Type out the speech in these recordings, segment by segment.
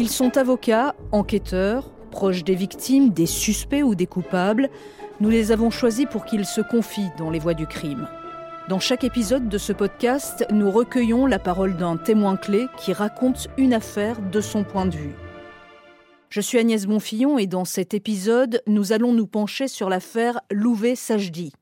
Ils sont avocats, enquêteurs, proches des victimes, des suspects ou des coupables. Nous les avons choisis pour qu'ils se confient dans les voies du crime. Dans chaque épisode de ce podcast, nous recueillons la parole d'un témoin clé qui raconte une affaire de son point de vue. Je suis Agnès Bonfillon et dans cet épisode, nous allons nous pencher sur l'affaire Louvet-Sajdi.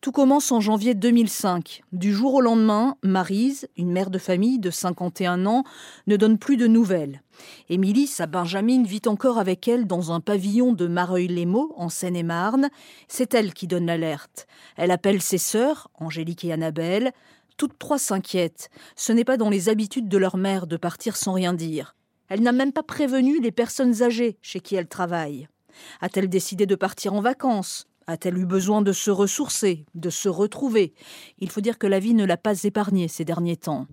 Tout commence en janvier 2005. Du jour au lendemain, Marise, une mère de famille de 51 ans, ne donne plus de nouvelles. Émilie, sa Benjamine, vit encore avec elle dans un pavillon de Mareuil-les-Maux, en Seine-et-Marne. C'est elle qui donne l'alerte. Elle appelle ses sœurs, Angélique et Annabelle. Toutes trois s'inquiètent. Ce n'est pas dans les habitudes de leur mère de partir sans rien dire. Elle n'a même pas prévenu les personnes âgées chez qui elle travaille. A-t-elle décidé de partir en vacances? A-t-elle eu besoin de se ressourcer, de se retrouver? Il faut dire que la vie ne l'a pas épargnée ces derniers temps.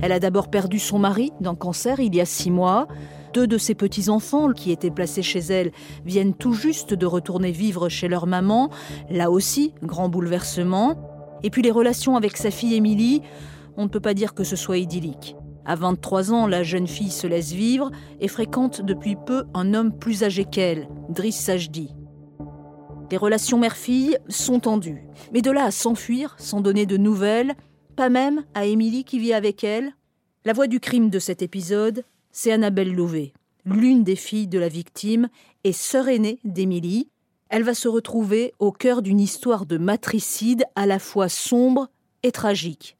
Elle a d'abord perdu son mari d'un cancer il y a six mois. Deux de ses petits-enfants qui étaient placés chez elle viennent tout juste de retourner vivre chez leur maman. Là aussi, grand bouleversement. Et puis les relations avec sa fille Émilie, on ne peut pas dire que ce soit idyllique. À 23 ans, la jeune fille se laisse vivre et fréquente depuis peu un homme plus âgé qu'elle, Driss Sajdi. Les relations mère-fille sont tendues. Mais de là à s'enfuir sans donner de nouvelles, pas même à Émilie qui vit avec elle. La voix du crime de cet épisode, c'est Annabelle Louvet, l'une des filles de la victime et sœur aînée d'Émilie. Elle va se retrouver au cœur d'une histoire de matricide à la fois sombre et tragique.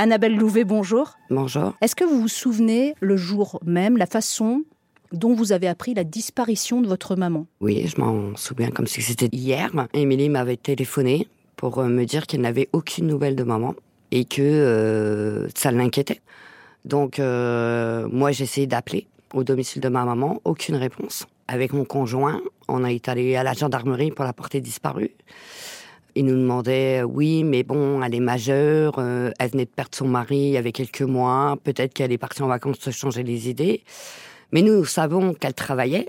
Annabelle Louvet, bonjour. Bonjour. Est-ce que vous vous souvenez le jour même, la façon dont vous avez appris la disparition de votre maman? Oui, je m'en souviens comme si c'était hier. Émilie m'avait téléphoné pour euh, me dire qu'elle n'avait aucune nouvelle de maman et que euh, ça l'inquiétait. Donc, euh, moi, j'ai essayé d'appeler au domicile de ma maman, aucune réponse. Avec mon conjoint, on a été allé à la gendarmerie pour la porter disparue. Il nous demandait, euh, oui, mais bon, elle est majeure, euh, elle venait de perdre son mari il y avait quelques mois, peut-être qu'elle est partie en vacances se changer les idées. Mais nous, savons qu'elle travaillait,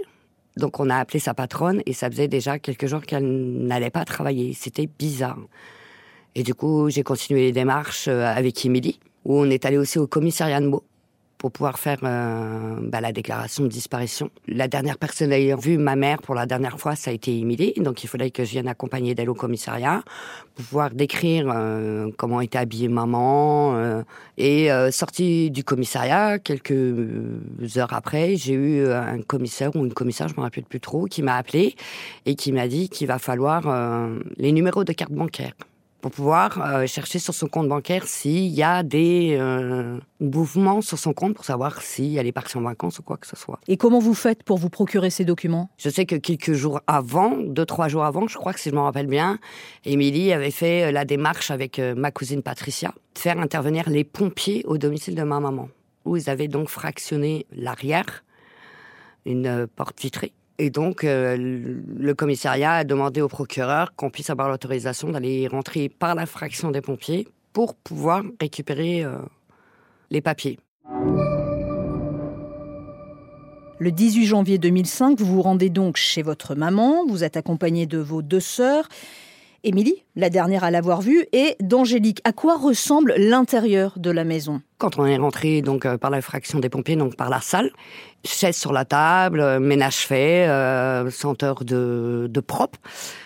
donc on a appelé sa patronne et ça faisait déjà quelques jours qu'elle n'allait pas travailler. C'était bizarre. Et du coup, j'ai continué les démarches euh, avec Émilie, où on est allé aussi au commissariat de Meaux pour pouvoir faire euh, bah, la déclaration de disparition. La dernière personne ayant vu ma mère pour la dernière fois, ça a été Émilie, donc il fallait que je vienne accompagner d'elle au commissariat pour pouvoir décrire euh, comment était habillée maman. Euh, et sortie du commissariat, quelques heures après, j'ai eu un commissaire ou une commissaire, je me rappelle plus trop, qui m'a appelé et qui m'a dit qu'il va falloir les numéros de carte bancaire pour pouvoir euh, chercher sur son compte bancaire s'il y a des euh, mouvements sur son compte pour savoir si elle est partie en vacances ou quoi que ce soit. Et comment vous faites pour vous procurer ces documents? Je sais que quelques jours avant, deux, trois jours avant, je crois que si je me rappelle bien, Émilie avait fait euh, la démarche avec ma cousine Patricia, de faire intervenir les pompiers au domicile de ma maman, où ils avaient donc fractionné l'arrière, une porte vitrée et donc, euh, le commissariat a demandé au procureur qu'on puisse avoir l'autorisation d'aller rentrer par la fraction des pompiers pour pouvoir récupérer euh, les papiers. Le 18 janvier 2005, vous vous rendez donc chez votre maman, vous êtes accompagné de vos deux sœurs. Émilie, la dernière à l'avoir vue, et d'Angélique. À quoi ressemble l'intérieur de la maison? Quand on est rentré donc euh, par la fraction des pompiers, donc par la salle, chaise sur la table, euh, ménage fait, euh, senteur de, de propre,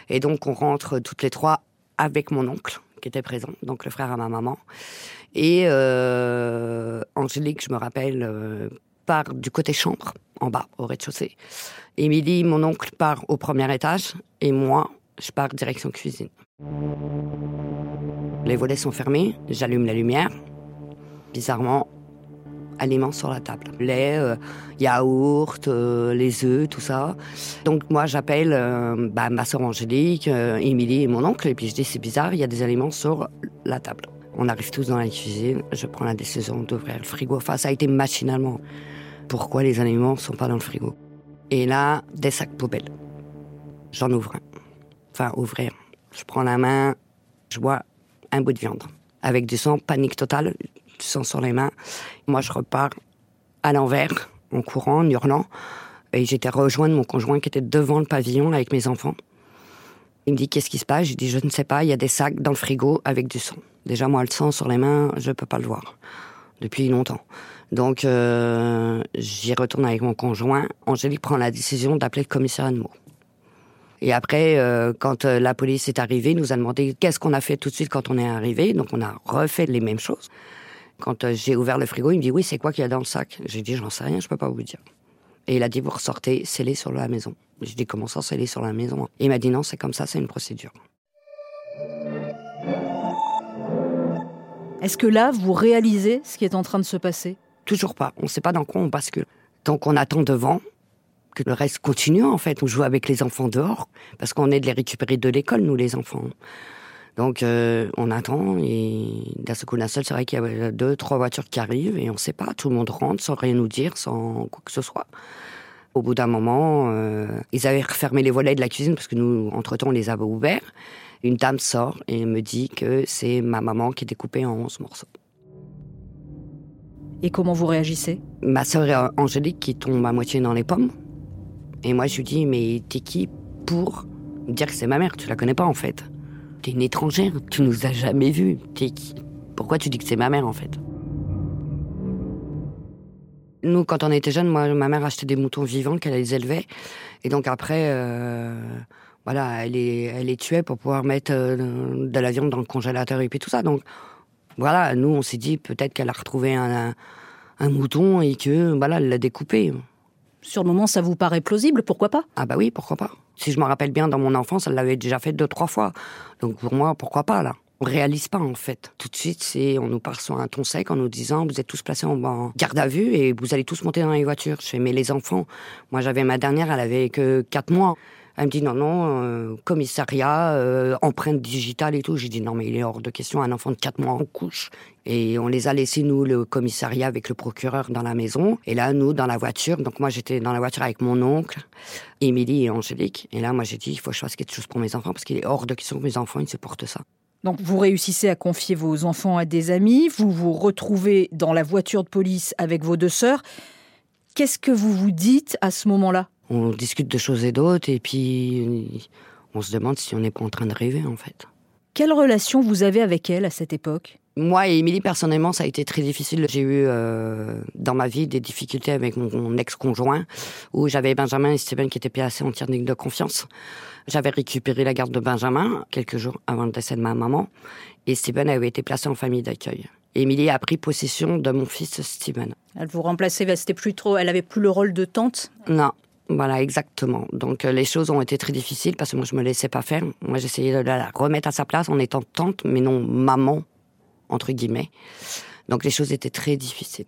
et donc on rentre toutes les trois avec mon oncle qui était présent, donc le frère à ma maman, et Angélique, je me rappelle, part du côté chambre, en bas, au rez-de-chaussée. Émilie, mon oncle, part au premier étage, et moi, je pars direction cuisine. Les volets sont fermés, j'allume la lumière. Bizarrement, aliments sur la table. Lait, euh, yaourt, euh, les œufs, tout ça. Donc moi j'appelle euh, bah, ma soeur Angélique, Émilie et mon oncle et puis je dis c'est bizarre, il y a des aliments sur la table. On arrive tous dans la cuisine, je prends la décision d'ouvrir le frigo. Enfin ça a été machinalement. Pourquoi les aliments sont pas dans le frigo? Et là, des sacs poubelles. J'en ouvre un enfin ouvrir. Je prends la main, je vois un bout de viande. Avec du sang, panique totale, du sang sur les mains. Moi, je repars à l'envers, en courant, en hurlant. Et j'étais rejoindre mon conjoint qui était devant le pavillon avec mes enfants. Il me dit qu'est-ce qui se passe? Je dis je ne sais pas, il y a des sacs dans le frigo avec du sang. Déjà moi le sang sur les mains, je peux pas le voir depuis longtemps. Donc euh, j'y retourne avec mon conjoint. Angélique prend la décision d'appeler le commissaire de Et après, euh, quand euh, la police est arrivée, il nous a demandé qu'est-ce qu'on a fait tout de suite quand on est arrivé. Donc on a refait les mêmes choses. Quand j'ai ouvert le frigo, il me dit oui, c'est quoi qu'il y a dans le sac? J'ai dit j'en sais rien, je peux pas vous dire. Et il a dit vous ressortez scellé sur la maison. J'ai dit comment ça scellé sur la maison? Et il m'a dit non, c'est comme ça, c'est une procédure. Est-ce que là, vous réalisez ce qui est en train de se passer? Toujours pas. On ne sait pas dans quoi on bascule. Tant qu'on attend devant, que le reste continue en fait. On joue avec les enfants dehors parce qu'on est de les récupérer de l'école, nous les enfants. Donc euh, on attend et d'un seul coup d'un seul, c'est vrai qu'il y a deux, trois voitures qui arrivent et on ne sait pas. Tout le monde rentre sans rien nous dire, sans quoi que ce soit. Au bout d'un moment, euh, ils avaient refermé les volets de la cuisine parce que nous, entre-temps, on les avait ouverts. Une dame sort et me dit que c'est ma maman qui est découpée en 11 morceaux. Et comment vous réagissez? Ma sœur Angélique qui tombe à moitié dans les pommes. Et moi, je lui dis, mais t'es qui pour dire que c'est ma mère? Tu la connais pas, en fait. T'es une étrangère, tu nous as jamais vus. T'es qui? Pourquoi tu dis que c'est ma mère, en fait? Nous, quand on était jeunes, moi, ma mère achetait des moutons vivants qu'elle les élevait. Et donc après, euh, voilà, elle les, elle pour pouvoir mettre euh, de la viande dans le congélateur et puis tout ça. Donc voilà, nous, on s'est dit peut-être qu'elle a retrouvé un, un, mouton et que, voilà, elle l'a découpé. Sur le moment, ça vous paraît plausible, pourquoi pas? Ah bah oui, pourquoi pas. Si je me rappelle bien, dans mon enfance, elle l'avait déjà fait deux, trois fois. Donc pour moi, pourquoi pas, là? On réalise pas en fait. Tout de suite, on nous part sur un ton sec en nous disant vous êtes tous placés en garde à vue et vous allez tous monter dans les voitures. Je fais mais les enfants, moi j'avais ma dernière, elle avait que quatre mois. Elle me dit non, non, euh, commissariat, euh, empreinte digitale et tout. J'ai dit non, mais il est hors de question, un enfant de 4 mois en couche. Et on les a laissés, nous, le commissariat avec le procureur dans la maison. Et là, nous, dans la voiture. Donc moi, j'étais dans la voiture avec mon oncle, Émilie et Angélique. Et là, moi, j'ai dit, il faut que je fasse quelque chose pour mes enfants parce qu'il est hors de question que mes enfants, ils supportent ça. Donc vous réussissez à confier vos enfants à des amis, vous vous retrouvez dans la voiture de police avec vos deux sœurs. Qu'est-ce que vous vous dites à ce moment-là? On discute de choses et d'autres, et puis on se demande si on n'est pas en train de rêver, en fait. Quelle relation vous avez avec elle à cette époque? Moi et Émilie, personnellement, ça a été très difficile. J'ai eu euh, dans ma vie des difficultés avec mon, ex-conjoint, où j'avais Benjamin et Steven qui étaient placés en technique de confiance. J'avais récupéré la garde de Benjamin quelques jours avant le décès de ma maman, et Steven avait été placé en famille d'accueil. Émilie a pris possession de mon fils Steven. Elle vous remplaçait, c'était plus trop, elle avait plus le rôle de tante? Non, voilà, exactement. Donc euh, les choses ont été très difficiles parce que moi je me laissais pas faire. Moi j'essayais de la remettre à sa place en étant tante, mais non maman entre guillemets. Donc les choses étaient très difficiles.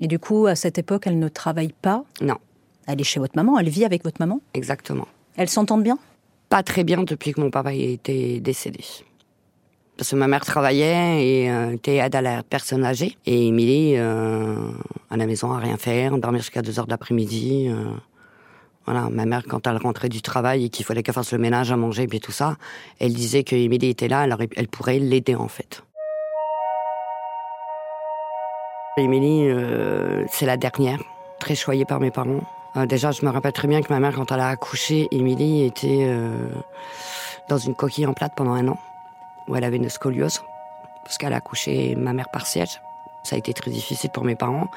Et du coup, à cette époque, elle ne travaille pas Non. Elle est chez votre maman, elle vit avec votre maman? Exactement. Elles s'entendent bien? Pas très bien depuis que mon papa était décédé. Parce que ma mère travaillait et euh, était aide à la personne âgée. Et Émilie, euh, à la maison, à rien faire, dormir jusqu'à 2 heures d'après-midi. Voilà, ma mère, quand elle rentrait du travail et qu'il fallait qu'elle fasse le ménage à manger et tout ça, elle disait que Émilie était là, alors elle pourrait l'aider en fait. Émilie, euh, c'est la dernière, très choyée par mes parents. Euh, déjà, je me rappelle très bien que ma mère, quand elle a accouché, Émilie était euh, dans une coquille en plate pendant un an, où elle avait une scoliose, parce qu'elle a accouché ma mère par siège. Ça a été très difficile pour mes parents.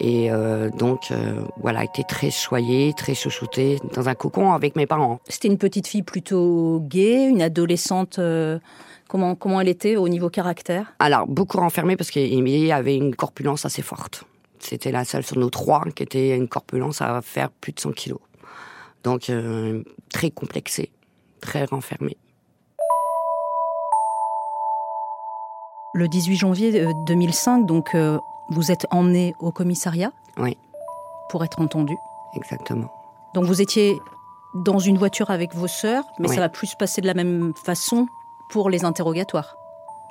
Et euh, donc, euh, voilà, été très choyée, très chouchoutée dans un cocon avec mes parents. C'était une petite fille plutôt gaie, une adolescente. Euh, comment, comment elle était au niveau caractère? Alors, beaucoup renfermée parce qu'Emilie avait une corpulence assez forte. C'était la seule sur nos trois qui était une corpulence à faire plus de 100 kilos. Donc, très complexée, très renfermée. Le 18 janvier 2005, donc vous êtes emmené au commissariat Oui. Pour être entendu Exactement. Donc vous étiez dans une voiture avec vos sœurs, mais ça va plus se passer de la même façon pour les interrogatoires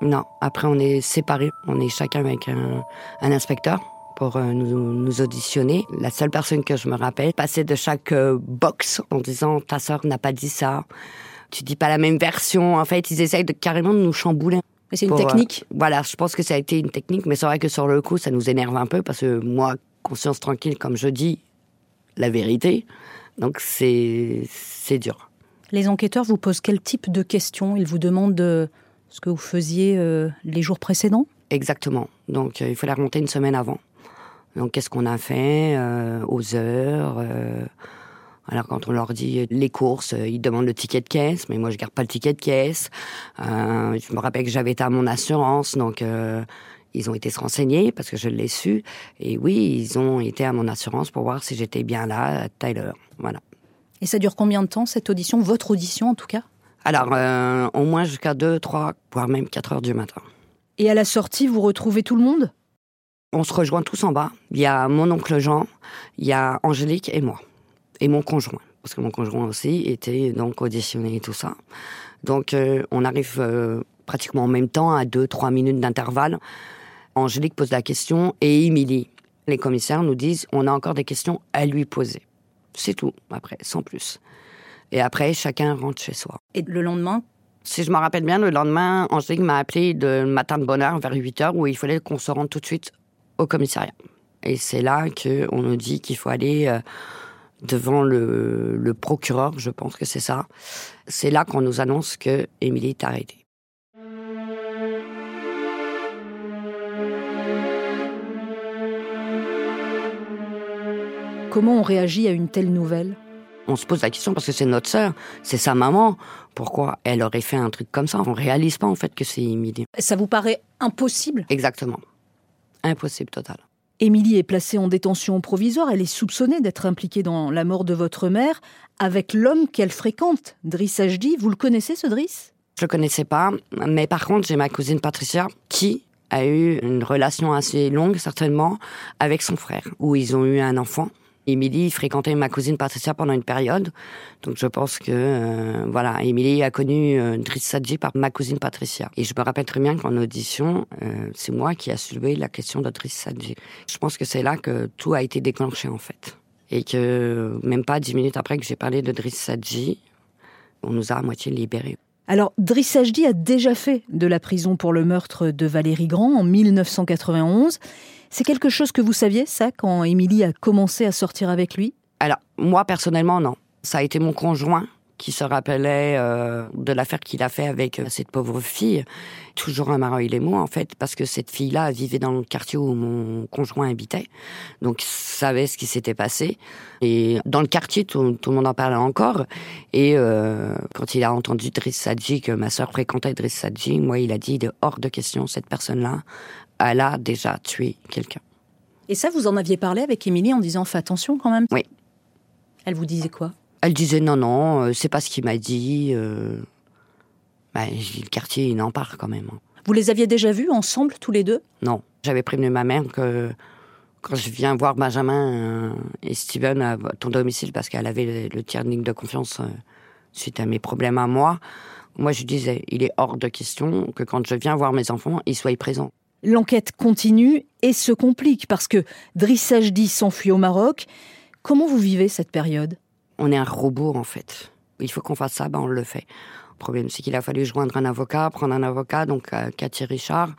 Non, après on est séparés. On est chacun avec un, inspecteur pour euh, nous, auditionner. La seule personne que je me rappelle passait de chaque euh, box en disant ta sœur n'a pas dit ça, tu dis pas la même version. En fait, ils essayent de, carrément de nous chambouler c'est une technique euh, Voilà, je pense que ça a été une technique, mais c'est vrai que sur le coup, ça nous énerve un peu parce que moi, conscience tranquille, comme je dis, la vérité. Donc c'est dur. Les enquêteurs vous posent quel type de questions? Ils vous demandent euh, ce que vous faisiez euh, les jours précédents? Exactement. Donc, il fallait remonter une semaine avant. Donc, qu'est-ce qu'on a fait aux heures alors quand on leur dit les courses, ils demandent le ticket de caisse, mais moi je garde pas le ticket de caisse. je me rappelle que j'avais été à mon assurance, donc ils ont été se renseigner parce que je l'ai su. Et oui, ils ont été à mon assurance pour voir si j'étais bien là à heure. Voilà. Et ça dure combien de temps cette audition, votre audition en tout cas? Alors, euh, au moins jusqu'à 2, 3, voire même 4 heures du matin. Et à la sortie, vous retrouvez tout le monde? On se rejoint tous en bas. Il y a mon oncle Jean, il y a Angélique et moi. Et mon conjoint. Parce que mon conjoint aussi était donc auditionné et tout ça. Donc, euh, on arrive euh, pratiquement en même temps, à 2-3 minutes d'intervalle. Angélique pose la question et Émilie. Les commissaires nous disent on a encore des questions à lui poser. C'est tout, après, sans plus. Et après, chacun rentre chez soi. Et le lendemain? Si je me rappelle bien, le lendemain, Angélique m'a appelé de matin de bonne heure vers 8 heures où il fallait qu'on se rende tout de suite au commissariat. Et c'est là qu'on nous dit qu'il faut aller euh, devant le, le, procureur, je pense que c'est ça. C'est là qu'on nous annonce que Émilie est arrêtée. Comment on réagit à une telle nouvelle? On se pose la question parce que c'est notre sœur, c'est sa maman. Pourquoi elle aurait fait un truc comme ça? On réalise pas en fait que c'est Émilie. Ça vous paraît impossible? Exactement. Impossible total. Émilie est placée en détention provisoire. Elle est soupçonnée d'être impliquée dans la mort de votre mère avec l'homme qu'elle fréquente, Driss Ajdi. Vous le connaissez, ce Driss? Je le connaissais pas, mais par contre, j'ai ma cousine Patricia qui a eu une relation assez longue, certainement, avec son frère, où ils ont eu un enfant. Émilie fréquentait ma cousine Patricia pendant une période. Donc je pense que euh, voilà, Émilie a connu euh, Driss Sadji par ma cousine Patricia. Et je me rappelle très bien qu'en audition, euh, c'est moi qui a soulevé la question de Driss Sadji. Je pense que c'est là que tout a été déclenché en fait. Et que même pas dix minutes après que j'ai parlé de Driss Sadji, on nous a à moitié libérés. Alors, Driss Sadji a déjà fait de la prison pour le meurtre de Valérie Grand en 1991. C'est quelque chose que vous saviez, ça, quand Émilie a commencé à sortir avec lui? Alors, moi, personnellement, non. Ça a été mon conjoint qui se rappelait euh, de l'affaire qu'il a fait avec euh, cette pauvre fille. Toujours un mareuil les mots, en fait, parce que cette fille-là vivait dans le quartier où mon conjoint habitait. Donc, il savait ce qui s'était passé. Et dans le quartier, tout, le monde en parlait encore. Et euh, quand il a entendu Driss Sadji, que ma sœur fréquentait Driss Sadji, moi, il a dit de hors de question, cette personne-là, elle a déjà tué quelqu'un. Et ça, vous en aviez parlé avec Émilie en disant fais attention quand même Oui. Elle vous disait quoi? Elle disait non, non, euh, c'est pas ce qu'il m'a dit. Euh... Bah, le quartier, il en parle quand même. Hein. Vous les aviez déjà vus ensemble, tous les deux? Non. J'avais prévenu ma mère que quand je viens voir Benjamin euh, et Steven à ton domicile parce qu'elle avait le, tiers de confiance suite à mes problèmes à moi, moi je disais, il est hors de question que quand je viens voir mes enfants, ils soient présents. L'enquête continue et se complique parce que Driss s'enfuit au Maroc. Comment vous vivez cette période? On est un robot en fait. Il faut qu'on fasse ça, ben on le fait. Le problème, c'est qu'il a fallu joindre un avocat, prendre un avocat, donc euh, Cathy Richard.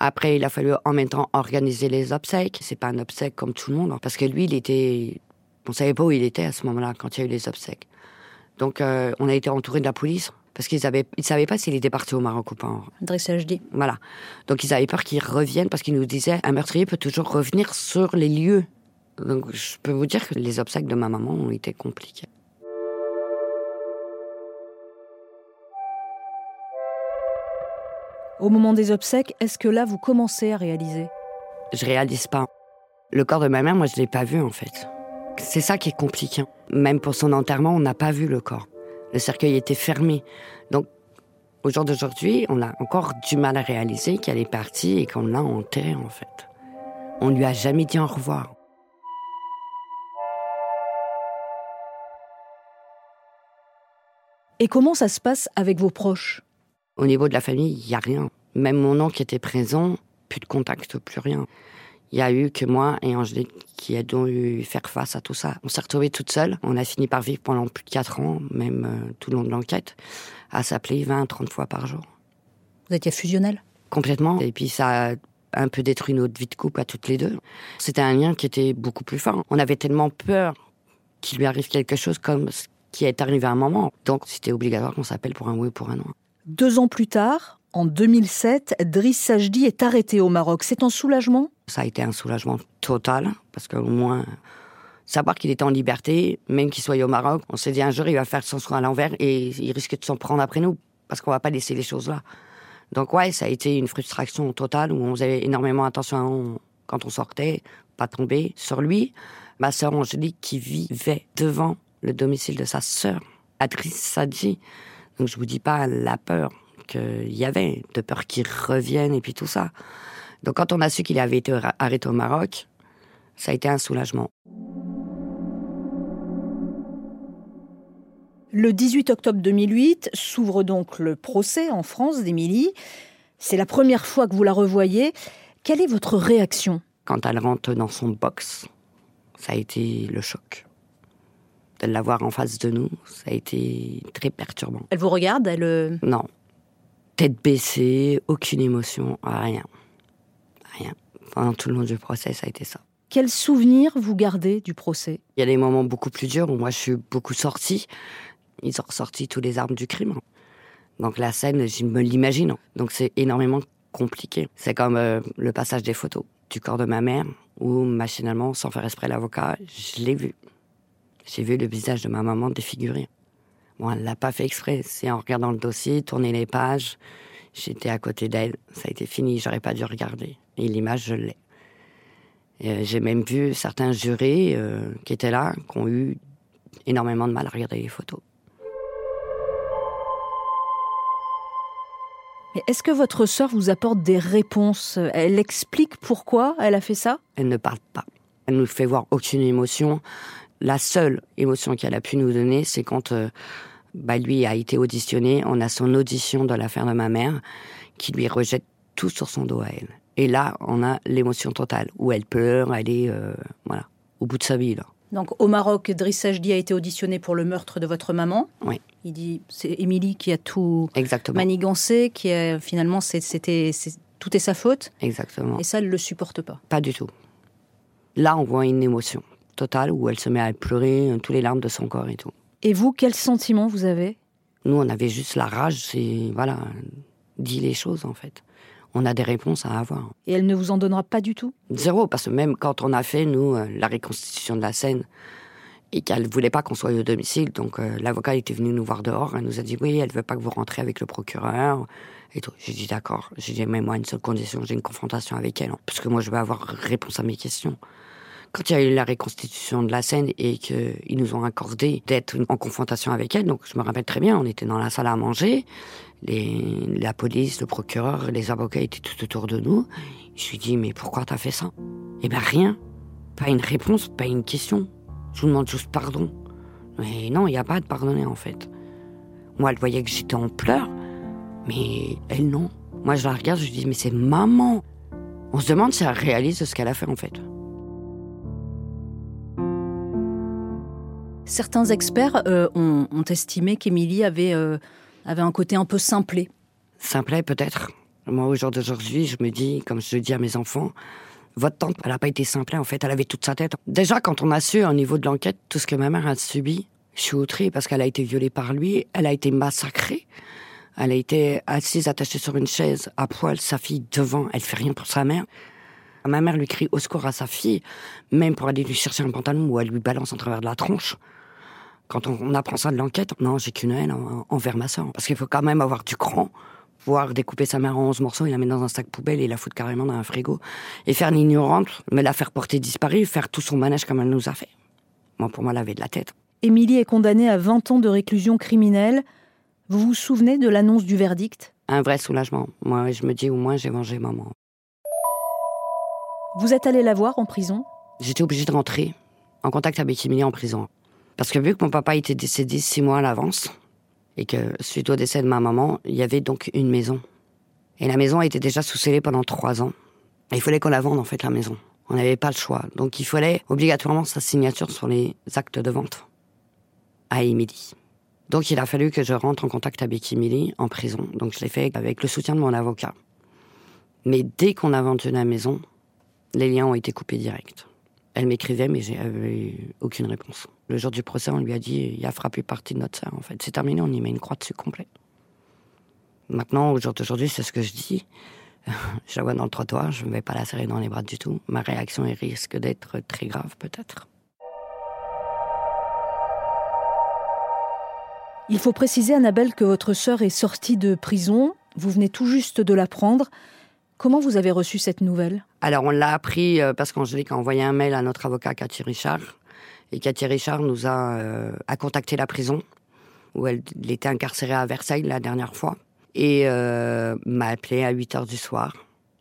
Après, il a fallu en même temps organiser les obsèques. C'est pas un obsèque comme tout le monde, parce que lui, il était, on savait pas où il était à ce moment-là quand il y a eu les obsèques. Donc, euh, on a été entouré de la police parce qu'ils avaient, ils savaient pas s'il était parti au Maroc ou pas. Dressage dit. Voilà. Donc ils avaient peur qu'il revienne parce qu'ils nous disaient un meurtrier peut toujours revenir sur les lieux. Donc je peux vous dire que les obsèques de ma maman ont été compliqués. Au moment des obsèques, est-ce que là vous commencez à réaliser? Je réalise pas. Le corps de ma mère, moi je l'ai pas vu en fait. C'est ça qui est compliqué. Même pour son enterrement, on n'a pas vu le corps. Le cercueil était fermé. Donc, au jour d'aujourd'hui, on a encore du mal à réaliser qu'elle est partie et qu'on l'a enterrée, en fait. On lui a jamais dit au revoir. Et comment ça se passe avec vos proches? Au niveau de la famille, il n'y a rien. Même mon oncle était présent, plus de contact, plus rien. Il y a eu que moi et Angélique qui a dû faire face à tout ça. On s'est retrouvés toutes seules. On a fini par vivre pendant plus de quatre ans, même euh, tout le long de l'enquête, à s'appeler 20, 30 fois par jour. Vous étiez fusionnel Complètement. Et puis ça a un peu détruit notre vie de couple à toutes les deux. C'était un lien qui était beaucoup plus fort. On avait tellement peur qu'il lui arrive quelque chose comme ce qui est arrivé à un moment. Donc c'était obligatoire qu'on s'appelle pour un oui ou pour un non. Deux ans plus tard, en 2007, Driss Sajdi est arrêté au Maroc. C'est un soulagement? Ça a été un soulagement total, parce qu'au moins, savoir qu'il était en liberté, même qu'il soit au Maroc, on s'est dit un jour il va faire son soin à l'envers et il risque de s'en prendre après nous, parce qu'on va pas laisser les choses là. Donc ouais, ça a été une frustration totale où on faisait énormément attention quand on sortait, pas tomber sur lui. Ma sœur Angélique qui vivait devant le domicile de sa sœur, Adrice Sadji. Donc je vous dis pas la peur qu'il y avait, de peur qu'il revienne et puis tout ça. Donc quand on a su qu'il avait été arrêté au Maroc, ça a été un soulagement. Le 18 octobre 2008 s'ouvre donc le procès en France d'Émilie. C'est la première fois que vous la revoyez. Quelle est votre réaction? Quand elle rentre dans son box, ça a été le choc. De l'avoir en face de nous, ça a été très perturbant. Elle vous regarde Elle euh, Non. Tête baissée, aucune émotion, rien. Rien. Pendant tout le long du procès, ça a été ça. Quel souvenir vous gardez du procès? Il y a des moments beaucoup plus durs où moi je suis beaucoup sortie ils ont ressorti tous les armes du crime. Donc la scène, je me l'imagine. Donc c'est énormément compliqué. C'est comme euh, le passage des photos du corps de ma mère, où machinalement, sans faire esprit l'avocat, je l'ai vu. J'ai vu le visage de ma maman défiguré. Bon, elle l'a pas fait exprès. C'est en regardant le dossier, tourner les pages, j'étais à côté d'elle. Ça a été fini, j'aurais pas dû regarder. Et l'image, je l'ai. Euh, j'ai même vu certains jurés euh, qui étaient là, qui ont eu énormément de mal à regarder les photos. est-ce que votre sœur vous apporte des réponses? Elle explique pourquoi elle a fait ça? Elle ne parle pas. Elle nous fait voir aucune émotion. La seule émotion qu'elle a pu nous donner, c'est quand euh, bah, lui a été auditionné. On a son audition de l'affaire de ma mère qui lui rejette tout sur son dos à elle. Et là, on a l'émotion totale, où elle pleure, elle est euh, voilà, au bout de sa vie. Là. Donc au Maroc, Driss Sajdi a été auditionné pour le meurtre de votre maman. Oui. Il dit c'est Émilie qui a tout Exactement. manigancé, qui a finalement c'était tout est sa faute. Exactement. Et ça, elle le supporte pas. Pas du tout. Là, on voit une émotion totale où elle se met à pleurer, euh, tous les larmes de son corps et tout. Et vous, quel sentiment vous avez? Nous, on avait juste la rage, c'est voilà, dit les choses en fait on a des réponses à avoir. Et elle ne vous en donnera pas du tout? Zéro, parce que même quand on a fait, nous, euh, la reconstitution de la scène, et qu'elle voulait pas qu'on soit au domicile, donc euh, l'avocat était venu nous voir dehors, elle nous a dit oui, elle veut pas que vous rentrez avec le procureur, et tout. J'ai dit d'accord, j'ai dit mais moi, une seule condition, j'ai une confrontation avec elle, parce que moi, je veux avoir réponse à mes questions. Quand il y a eu la reconstitution de la scène et qu'ils nous ont accordé d'être en confrontation avec elle, donc je me rappelle très bien, on était dans la salle à manger, la police, le procureur, les avocats étaient tout autour de nous. Je lui dis, mais pourquoi t'as fait ça? Eh ben rien. Pas une réponse, pas une question. Je vous demande juste pardon. Mais non, il n'y a pas de pardonner en fait. Moi, elle voyait que j'étais en pleurs, mais elle non. Moi, je la regarde, je lui dis, mais c'est maman. On se demande si elle réalise ce qu'elle a fait en fait. Certains experts euh, ont, estimé qu'Émilie avait euh, avait un côté un peu simplé. Simplet peut-être. Moi, au jour d'aujourd'hui, je me dis, comme je dis à mes enfants, votre tante, elle n'a pas été simplée, en fait, elle avait toute sa tête. Déjà, quand on a su, au niveau de l'enquête, tout ce que ma mère a subi, je suis outrée parce qu'elle a été violée par lui, elle a été massacrée, elle a été assise, attachée sur une chaise, à poil, sa fille devant, elle fait rien pour sa mère. Ma mère lui crie au secours à sa fille, même pour aller lui chercher un pantalon où elle lui balance en travers de la tronche. Quand on, apprend ça de l'enquête, non, j'ai qu'une haine envers ma soeur. Parce qu'il faut quand même avoir du cran, pouvoir découper sa mère en 11 morceaux et la mettre dans un sac poubelle et la foutre carrément dans un frigo. Et faire l'ignorante, mais la faire porter disparue, faire tout son manège comme elle nous a fait. Moi, pour moi, avait de la tête. Émilie est condamnée à 20 ans de réclusion criminelle. Vous vous souvenez de l'annonce du verdict? Un vrai soulagement. Moi, je me dis, au moins, j'ai vengé maman. Vous êtes allé la voir en prison? J'étais obligée de rentrer en contact avec Émilie en prison. Parce que vu que mon papa était décédé six mois à l'avance, et que suite au décès de ma maman, il y avait donc une maison. Et la maison était déjà sous scellée pendant trois ans. Et il fallait qu'on la vende, en fait, la maison. On n'avait pas le choix. Donc il fallait obligatoirement sa signature sur les actes de vente à Émilie. Donc il a fallu que je rentre en contact avec Émilie en prison. Donc je l'ai fait avec le soutien de mon avocat. Mais dès qu'on a vendu la maison, les liens ont été coupés direct. Elle m'écrivait, mais j'avais aucune réponse. Le jour du procès, on lui a dit il a frappé partie de notre sœur, en fait. C'est terminé, on y met une croix dessus complète. Maintenant, au jour d'aujourd'hui, c'est ce que je dis. Je la vois dans le trottoir, je ne vais pas la serrer dans les bras du tout. Ma réaction risque d'être très grave, peut-être. Il faut préciser, Annabelle, que votre sœur est sortie de prison. Vous venez tout juste de l'apprendre. Comment vous avez reçu cette nouvelle? Alors, on l'a appris euh, parce qu'Angélique a envoyé un mail à notre avocat Cathy Richard. Et Cathy Richard nous a, euh, a contacté la prison, où elle, était incarcérée à Versailles la dernière fois. Et euh, m'a appelé à 8 heures du soir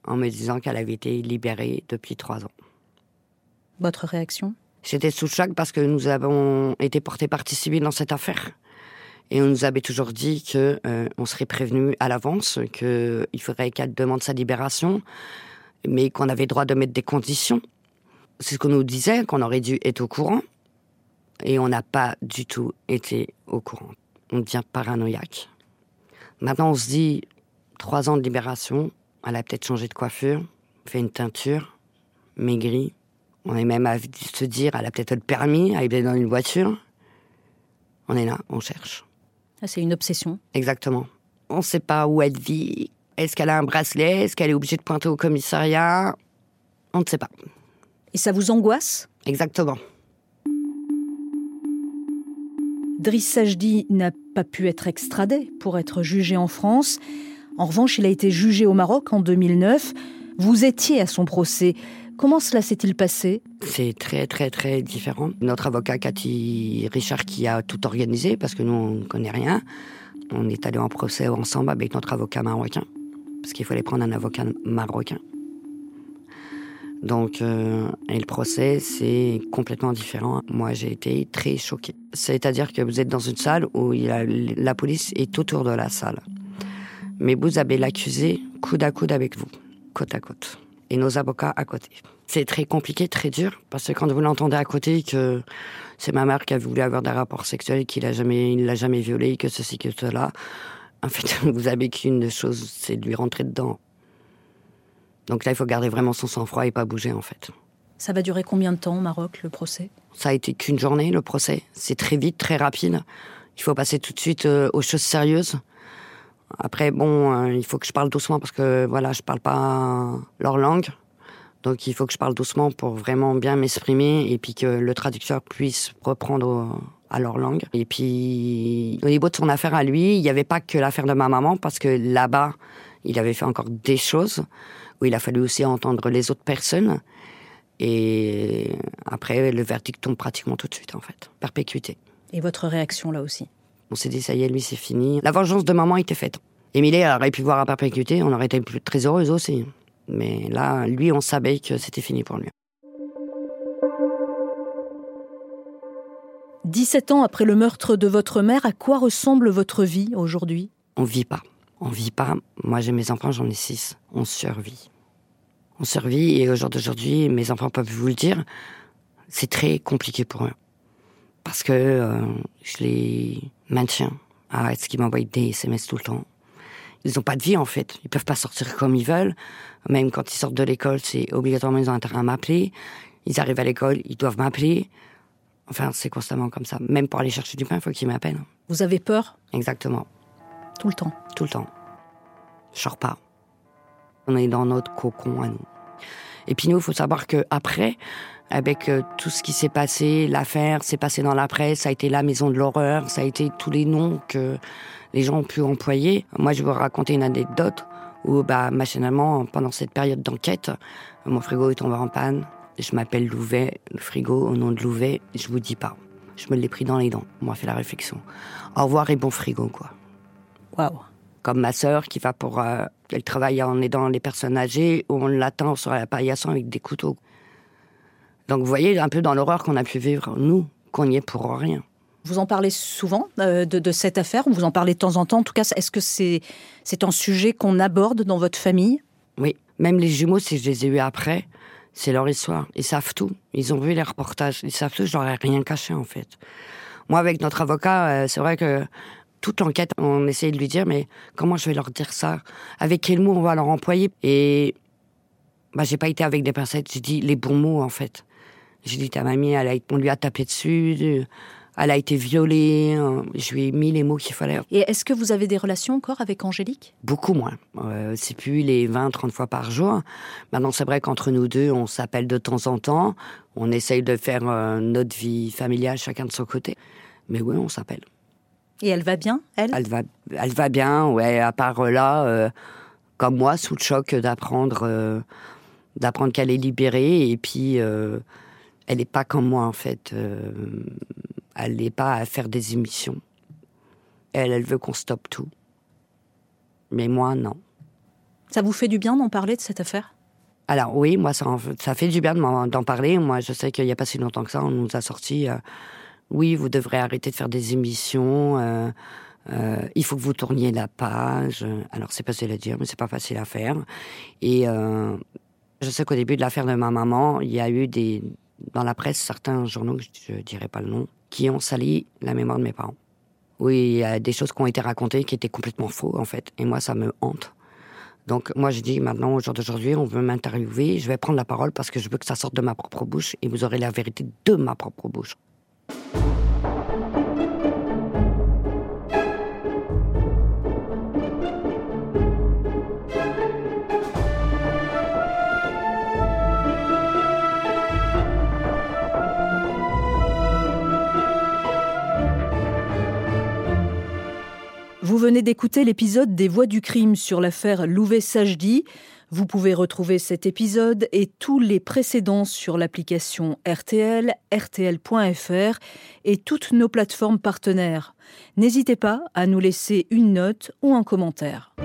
en me disant qu'elle avait été libérée depuis trois ans. Votre réaction? J'étais sous choc parce que nous avons été portés partie civile dans cette affaire. Et on nous avait toujours dit que euh, on serait prévenu à l'avance, qu'il faudrait qu'elle demande sa libération, mais qu'on avait droit de mettre des conditions. C'est ce qu'on nous disait, qu'on aurait dû être au courant. Et on n'a pas du tout été au courant. On devient paranoïaque. Maintenant, on se dit, trois ans de libération, elle a peut-être changé de coiffure, fait une teinture, maigri. On est même à se dire, elle a peut-être le permis, elle est dans une voiture. On est là, on cherche. Ah, c'est une obsession. Exactement. On ne sait pas où elle vit. Est-ce qu'elle a un bracelet? Est-ce qu'elle est obligée de pointer au commissariat? On ne sait pas. Et ça vous angoisse? Exactement. Driss Sajdi n'a pas pu être extradé pour être jugé en France. En revanche, il a été jugé au Maroc en 2009. Vous étiez à son procès. Comment cela s'est-il passé? C'est très très très différent. Notre avocat Cathy Richard qui a tout organisé parce que nous on ne connaît rien. On est allé en procès ensemble avec notre avocat marocain parce qu'il fallait prendre un avocat marocain. Donc, euh, et le procès, c'est complètement différent. Moi, j'ai été très choquée. C'est-à-dire que vous êtes dans une salle où la police est autour de la salle. Mais vous avez l'accusé coude à coude avec vous, côte à côte. Et nos avocats à côté. C'est très compliqué, très dur, parce que quand vous l'entendez à côté que c'est ma mère qui a voulu avoir des rapports sexuels, qu'il a jamais, il l'a jamais violé, que ceci, que cela, en fait, vous avez qu'une chose, c'est de lui rentrer dedans. Donc là, il faut garder vraiment son sang-froid et pas bouger, en fait. Ça va durer combien de temps au Maroc, le procès? Ça a été qu'une journée, le procès. C'est très vite, très rapide. Il faut passer tout de suite euh, aux choses sérieuses. Après, bon, euh, il faut que je parle doucement parce que, voilà, je parle pas leur langue. Donc, il faut que je parle doucement pour vraiment bien m'exprimer et puis que le traducteur puisse reprendre à leur langue. Et puis, au niveau de son affaire à lui, il n'y avait pas que l'affaire de ma maman parce que là-bas, il avait fait encore des choses où il a fallu aussi entendre les autres personnes. Et après, le verdict tombe pratiquement tout de suite, en fait. Perpétuité. Et votre réaction là aussi? On s'est dit, ça y est, lui, c'est fini. La vengeance de maman était faite. Émilie aurait pu voir à perpétuité, on aurait été très heureuse aussi. Mais là, lui, on savait que c'était fini pour lui. 17 ans après le meurtre de votre mère, à quoi ressemble votre vie aujourd'hui? On vit pas. On vit pas. Moi, j'ai mes enfants, j'en ai six. On survit. On survit et au jour d'aujourd'hui, mes enfants peuvent vous le dire, c'est très compliqué pour eux. Parce que euh, je les maintiens à ce qu'ils m'envoient des SMS tout le temps. Ils n'ont pas de vie en fait. Ils peuvent pas sortir comme ils veulent. Même quand ils sortent de l'école, c'est obligatoirement ils ont intérêt à m'appeler. Ils arrivent à l'école, ils doivent m'appeler. Enfin, c'est constamment comme ça. Même pour aller chercher du pain, il faut qu'ils m'appellent. Vous avez peur? Exactement. Tout le temps Tout le temps. Je sors pas. On est dans notre cocon à nous. Et puis nous, il faut savoir que après, avec euh, tout ce qui s'est passé, l'affaire s'est passée dans la presse, ça a été la maison de l'horreur, ça a été tous les noms que les gens ont pu employer. Moi, je vais vous raconter une anecdote où, bah, machinalement, pendant cette période d'enquête, mon frigo est tombé en panne. Je m'appelle Louvet, le frigo au nom de Louvet, je vous dis pas. Je me l'ai pris dans les dents. On m'a fait la réflexion. Au revoir et bon frigo, quoi. Waouh comme ma sœur qui va pour... Euh, elle travaille en aidant les personnes âgées, où on l'attend sur la paillasson avec des couteaux. Donc vous voyez un peu dans l'horreur qu'on a pu vivre, nous, qu'on y est pour rien. Vous en parlez souvent euh, de, cette affaire, vous en parlez de temps en temps. En tout cas, est-ce que c'est c'est un sujet qu'on aborde dans votre famille? Oui, même les jumeaux, si je les ai eus après, c'est leur histoire. Ils savent tout. Ils ont vu les reportages. Ils savent tout. Je leur ai rien caché en fait. Moi, avec notre avocat, euh, c'est vrai que toute l'enquête, on essayait de lui dire, mais comment je vais leur dire ça? Avec quels mots on va leur employer? Et bah, j'ai pas été avec des pincettes, j'ai dit les bons mots, en fait. J'ai dit ta mamie, elle a, on lui a tapé dessus, elle a été violée. Euh, je lui ai mis les mots qu'il fallait. Et est-ce que vous avez des relations encore avec Angélique? Beaucoup moins. Euh, c'est plus les 20, 30 fois par jour. Maintenant, c'est vrai qu'entre nous deux, on s'appelle de temps en temps. On essaye de faire euh, notre vie familiale chacun de son côté. Mais oui, on s'appelle. Et elle va bien, elle? Elle va, elle va bien, ouais. À part là, comme moi, sous le choc d'apprendre, d'apprendre qu'elle est libérée. Et puis elle n'est pas comme moi en fait. Euh, elle n'est pas à faire des émissions. Elle, elle veut qu'on stoppe tout. Mais moi, non. Ça vous fait du bien d'en parler de cette affaire? Alors oui, moi, ça, ça fait du bien d'en parler. Moi, je sais qu'il n'y a pas si longtemps que ça, on nous a sorti, euh, oui, vous devrez arrêter de faire des émissions. Euh, il faut que vous tourniez la page. Alors c'est facile à dire, mais c'est pas facile à faire. Et je sais qu'au début de l'affaire de ma maman, il y a eu des, dans la presse certains journaux, je ne dirais pas le nom, qui ont sali la mémoire de mes parents. Oui, il y a des choses qui ont été racontées qui étaient complètement faux, en fait. Et moi, ça me hante. Donc, moi, je dis maintenant, au jour d'aujourd'hui, on veut m'interviewer, je vais prendre la parole parce que je veux que ça sorte de ma propre bouche et vous aurez la vérité de ma propre bouche. Vous venez d'écouter l'épisode des Voix du crime sur l'affaire Louvet-Sajdi. Vous pouvez retrouver cet épisode et tous les précédents sur l'application RTL, RTL.fr et toutes nos plateformes partenaires. N'hésitez pas à nous laisser une note ou un commentaire.